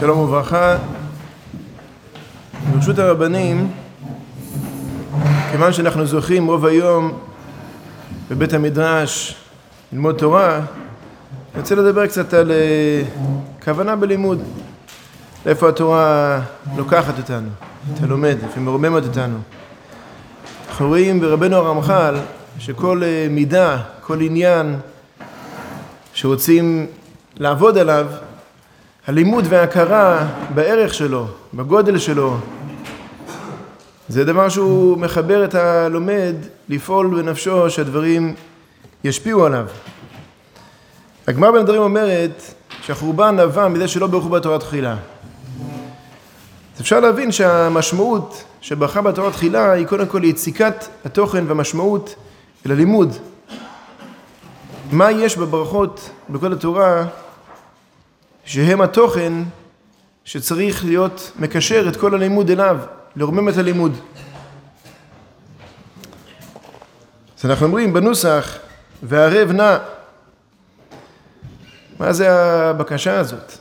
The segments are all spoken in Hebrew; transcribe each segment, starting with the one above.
שלום וברכה. ברשות הרבנים, כיוון שאנחנו זוכים רוב היום בבית המדרש ללמוד תורה, אני רוצה לדבר קצת על אה, כוונה בלימוד. לאיפה התורה לוקחת אותנו, אתה לומד, היא מרוממת אותנו. אנחנו רואים ברבנו הרמח"ל שכל אה, מידה, כל עניין שרוצים לעבוד עליו, הלימוד וההכרה בערך שלו, בגודל שלו, זה דבר שהוא מחבר את הלומד לפעול בנפשו שהדברים ישפיעו עליו. הגמרא בין הדברים אומרת שהחורבן נבע מזה שלא ברכו בתורה תחילה. אז אפשר להבין שהמשמעות שברכה בתורה תחילה היא קודם כל יציקת התוכן והמשמעות אל הלימוד. מה יש בברכות בכל התורה שהם התוכן שצריך להיות מקשר את כל הלימוד אליו, לרומם את הלימוד. אז אנחנו אומרים בנוסח, והערב נע. מה זה הבקשה הזאת?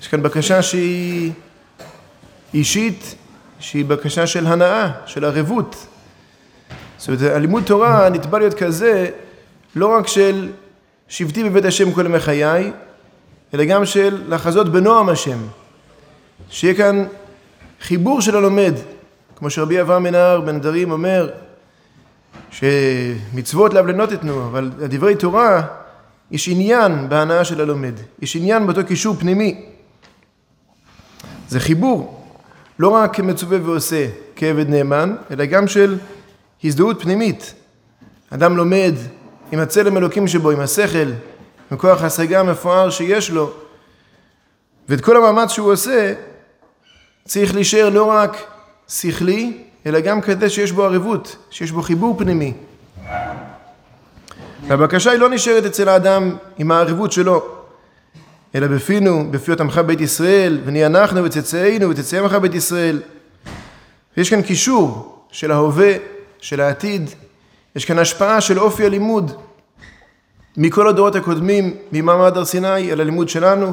יש כאן בקשה שהיא אישית, שהיא בקשה של הנאה, של ערבות. זאת אומרת, הלימוד תורה נתבע להיות כזה, לא רק של שבתי בבית השם כל ימי חיי, אלא גם של לחזות בנועם השם. שיהיה כאן חיבור של הלומד, כמו שרבי אברהם מנהר בן דרים אומר, שמצוות לאו לנות יתנו, אבל דברי תורה, יש עניין בהנאה של הלומד, יש עניין באותו קישור פנימי. זה חיבור, לא רק כמצווה ועושה כעבד נאמן, אלא גם של הזדהות פנימית. אדם לומד עם הצלם אלוקים שבו, עם השכל, מכוח ההשגה המפואר שיש לו, ואת כל המאמץ שהוא עושה, צריך להישאר לא רק שכלי, אלא גם כזה שיש בו ערבות, שיש בו חיבור פנימי. והבקשה היא לא נשארת אצל האדם עם הערבות שלו, אלא בפינו, בפי עמך בית ישראל, ונהיה אנחנו וצאצאינו וצאצאי עמך בית ישראל. יש כאן קישור של ההווה, של העתיד, יש כאן השפעה של אופי הלימוד, מכל הדורות הקודמים, ממעמד הר סיני, על הלימוד שלנו,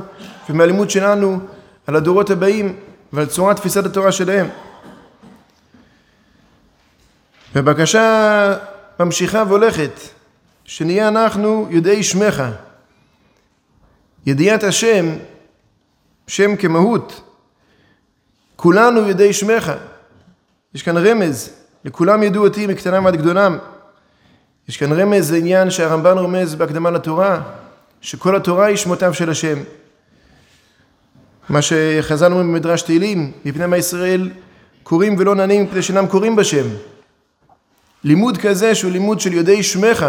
ומהלימוד שלנו על הדורות הבאים ועל צורת תפיסת התורה שלהם. והבקשה ממשיכה והולכת, שנהיה אנחנו יודעי שמך. ידיעת השם, שם כמהות, כולנו יודעי שמך. יש כאן רמז, לכולם ידעו אותי מקטנם עד גדולם. יש כאן רמז לעניין שהרמב"ן רומז בהקדמה לתורה, שכל התורה היא שמותיו של השם. מה שחז"ל אומרים במדרש תהילים, מפני מה ישראל קוראים ולא נענים מפני שאינם קוראים בשם. לימוד כזה שהוא לימוד של יודעי שמך,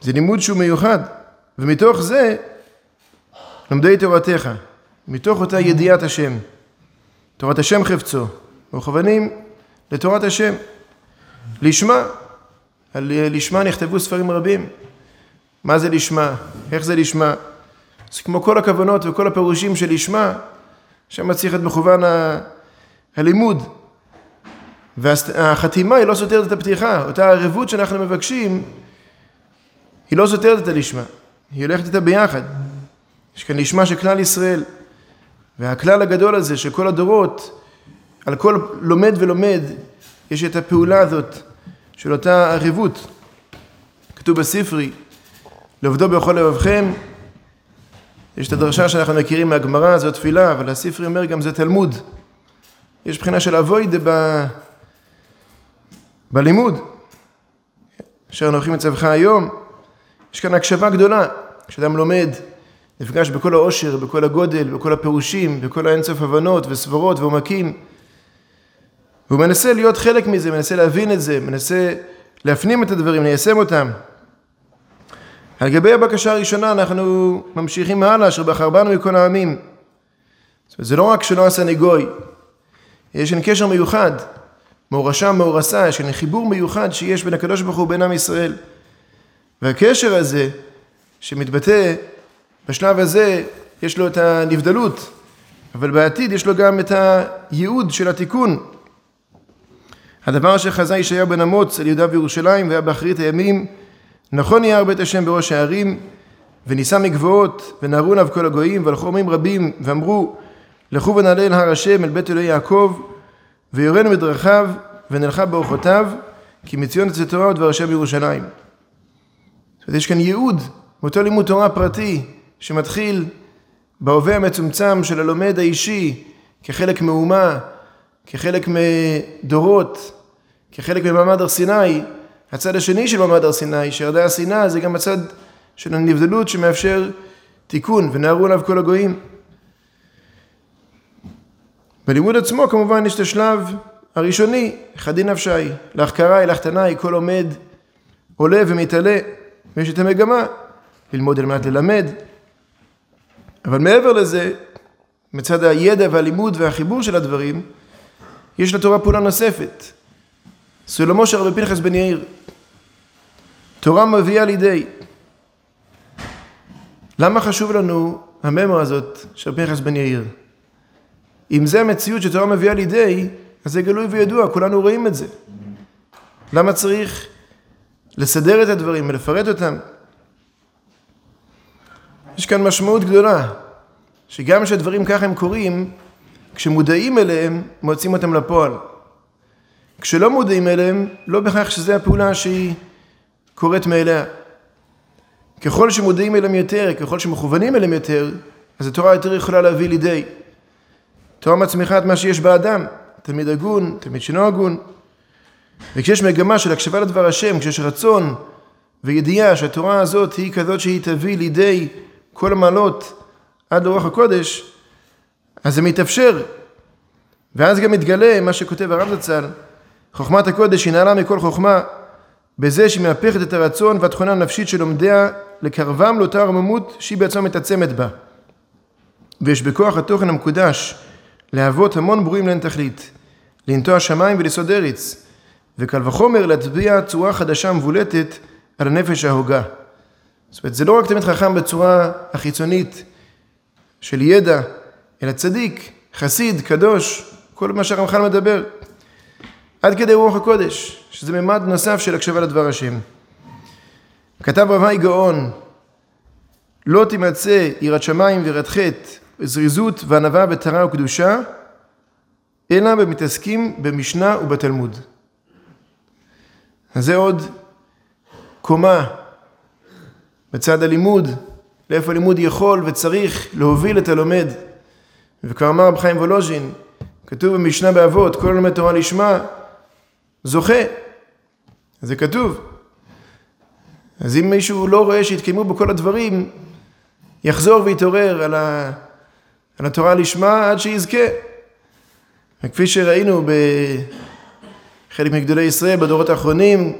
זה לימוד שהוא מיוחד, ומתוך זה לומדי תורתך, מתוך אותה ידיעת השם, תורת השם חפצו, מכוונים לתורת השם, לשמה, לשמה נכתבו ספרים רבים. מה זה לשמה? איך זה לשמה? זה כמו כל הכוונות וכל הפירושים של לשמה, שם צריך להיות מכוון ה... הלימוד. והחתימה היא לא סותרת את הפתיחה, אותה ערבות שאנחנו מבקשים, היא לא סותרת את הלשמה, היא הולכת איתה ביחד. יש כאן לשמה של כלל ישראל, והכלל הגדול הזה של כל הדורות, על כל לומד ולומד, יש את הפעולה הזאת של אותה ערבות. כתוב בספרי, לעובדו בכל לבבכם, יש את הדרשה שאנחנו מכירים מהגמרא, זו תפילה, אבל הספרי אומר גם זה תלמוד. יש בחינה של אבוידה ב... בלימוד. אשר אנוכי מצבך היום, יש כאן הקשבה גדולה. כשאדם לומד, נפגש בכל העושר, בכל הגודל, בכל הפירושים, בכל האינסוף הבנות וסברות ועומקים. והוא מנסה להיות חלק מזה, מנסה להבין את זה, מנסה להפנים את הדברים, ליישם אותם. על גבי הבקשה הראשונה אנחנו ממשיכים הלאה, אשר בחר בנו מכל העמים. זה לא רק שלא עשה נגוי, יש כאן קשר מיוחד, מאורשה מאורסה, יש כאן חיבור מיוחד שיש בין הקדוש ברוך הוא ובין עם ישראל. והקשר הזה, שמתבטא בשלב הזה, יש לו את הנבדלות, אבל בעתיד יש לו גם את הייעוד של התיקון. הדבר שחזה ישעיהו בן אמוץ על יהודה וירושלים והיה באחרית הימים, נכון יהיה בית השם בראש הערים, ונישא מגבעות, ונהרו אליו כל הגויים, והלכו עמים רבים, ואמרו, לכו ונעלה אל הר השם, אל בית אלוהי יעקב, ויורנו בדרכיו, ונלכה באורחותיו, כי מציון תצא תורה ודבר השם בירושלים. זאת אומרת, יש כאן ייעוד, מאותו לימוד תורה פרטי, שמתחיל בהווה המצומצם של הלומד האישי, כחלק מאומה, כחלק מדורות, כחלק ממעמד הר סיני, הצד השני של מעמד הר סיני, שירדה הר סיני, זה גם הצד של הנבדלות שמאפשר תיקון, ונערו עליו כל הגויים. בלימוד עצמו כמובן יש את השלב הראשוני, חדי נפשי, להחכרה, להחתנאי, כל עומד עולה ומתעלה, ויש את המגמה, ללמוד על מנת ללמד. אבל מעבר לזה, מצד הידע והלימוד והחיבור של הדברים, יש לתורה פעולה נוספת. סולמו של רבי פנחס בן יאיר. תורה מביאה לידי. למה חשוב לנו הממר הזאת של רבי פנחס בן יאיר? אם זה המציאות שתורה מביאה לידי, אז זה גלוי וידוע, כולנו רואים את זה. למה צריך לסדר את הדברים ולפרט אותם? יש כאן משמעות גדולה, שגם כשדברים ככה הם קורים, כשמודעים אליהם, מוצאים אותם לפועל. כשלא מודעים אליהם, לא בהכרח שזו הפעולה שהיא קורית מאליה. ככל שמודעים אליהם יותר, ככל שמכוונים אליהם יותר, אז התורה יותר יכולה להביא לידי. תורה מצמיחה את מה שיש באדם, תלמיד הגון, תלמיד שאינו הגון. וכשיש מגמה של הקשבה לדבר השם, כשיש רצון וידיעה שהתורה הזאת היא כזאת שהיא תביא לידי כל המעלות עד לרוח הקודש, אז זה מתאפשר. ואז גם מתגלה מה שכותב הרב זצ"ל, חוכמת הקודש היא נעלה מכל חוכמה, בזה שהיא מהפכת את הרצון והתכונה הנפשית של לומדיה לקרבם לאותה רממות שהיא בעצמה מתעצמת בה. ויש בכוח התוכן המקודש להוות המון ברורים לאין תכלית, לנטוע שמיים וליסוד ארץ, וקל וחומר להטביע צורה חדשה מבולטת על הנפש ההוגה. זאת אומרת, זה לא רק תמיד חכם בצורה החיצונית של ידע, אלא צדיק, חסיד, קדוש, כל מה שהרמח"ל מדבר. עד כדי רוח הקודש, שזה ממד נוסף של הקשבה לדבר השם. כתב רבי גאון, לא תימצא יראת שמיים ויראת חטא, זריזות וענווה וטהרה וקדושה, אלא במתעסקים במשנה ובתלמוד. אז זה עוד קומה בצד הלימוד, לאיפה הלימוד יכול וצריך להוביל את הלומד. וכבר אמר רב חיים וולוז'ין, כתוב במשנה באבות, כל לומד תורה לשמה, זוכה. זה כתוב. אז אם מישהו לא רואה שהתקיימו בו כל הדברים, יחזור ויתעורר על, ה... על התורה לשמה עד שיזכה. וכפי שראינו בחלק מגדולי ישראל בדורות האחרונים,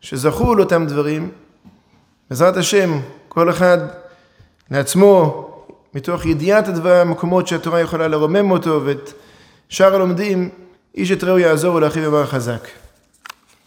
שזכו לאותם דברים, בעזרת השם, כל אחד לעצמו, מתוך ידיעת הדבר, המקומות שהתורה יכולה לרומם אותו, ואת שאר הלומדים, איש את רעהו יעזור ולאחיו יאמר חזק.